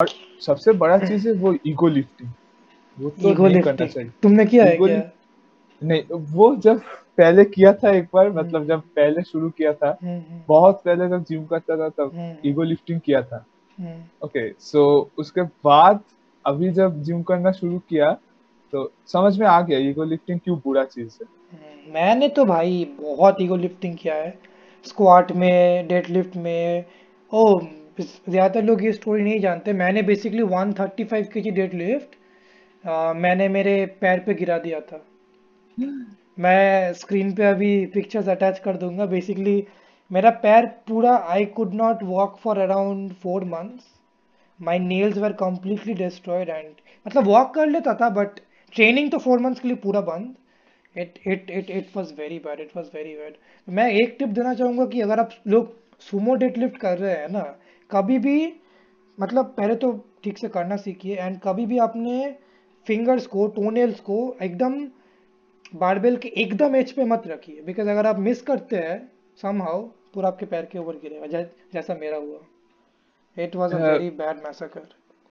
और सबसे बड़ा चीज़ है वो ईगो लिफ्टिंग वो तो ईगो नहीं करना चाहिए। तुमने किया है क्या? नहीं वो जब पहले किया था एक बार हम्म। मतलब जब पहले शुरू किया था हम्म हम्म। बहुत पहले जब जिम करता था तब हम्म। ईगो लिफ्टिंग किया था। हम्म। ओके सो उसके बाद अभी जब जिम करना शुरू किया तो समझ में आ गया ईगो लिफ्टिंग क्यों बुरा चीज़ है। हम्म, मैंने तो भाई बहुत ईगो लिफ्टिंग किया है। स्क्वाट में डेडलिफ्ट में ओ ज़्यादातर लोग ये स्टोरी नहीं जानते। मैंने बेसिकली 135 केजी डेडलिफ्ट मैंने मेरे पैर पे गिरा दिया था। मैं स्क्रीन पे अभी पिक्चर्स अटैच कर दूँगा। बेसिकली मेरा पैर पूरा I could not walk for around four months my nails were completely destroyed and मतलब वॉक कर लेता था बट ट्रेनिंग तो फोर मंथ्स के लिए पूरा बंद। It it it it was very bad it was very bad मैं एक टिप देना चाहूँगा कि अगर आप लोग सुमो डेडलिफ्ट कर रहे हैं ना कभी भी मतलब पहले तो ठीक से करना सीखिए एंड कभी भी अपने फिंगर्स को टोनेल्स को एकदम बारबेल के एकदम एच पे मत रखिए बिकॉज़ अगर आप मिस करते हैं समहाउ पूरा आपके पैर के ऊपर गिरेगा जै, जैसा मेरा हुआ। It was a a, very bad massacre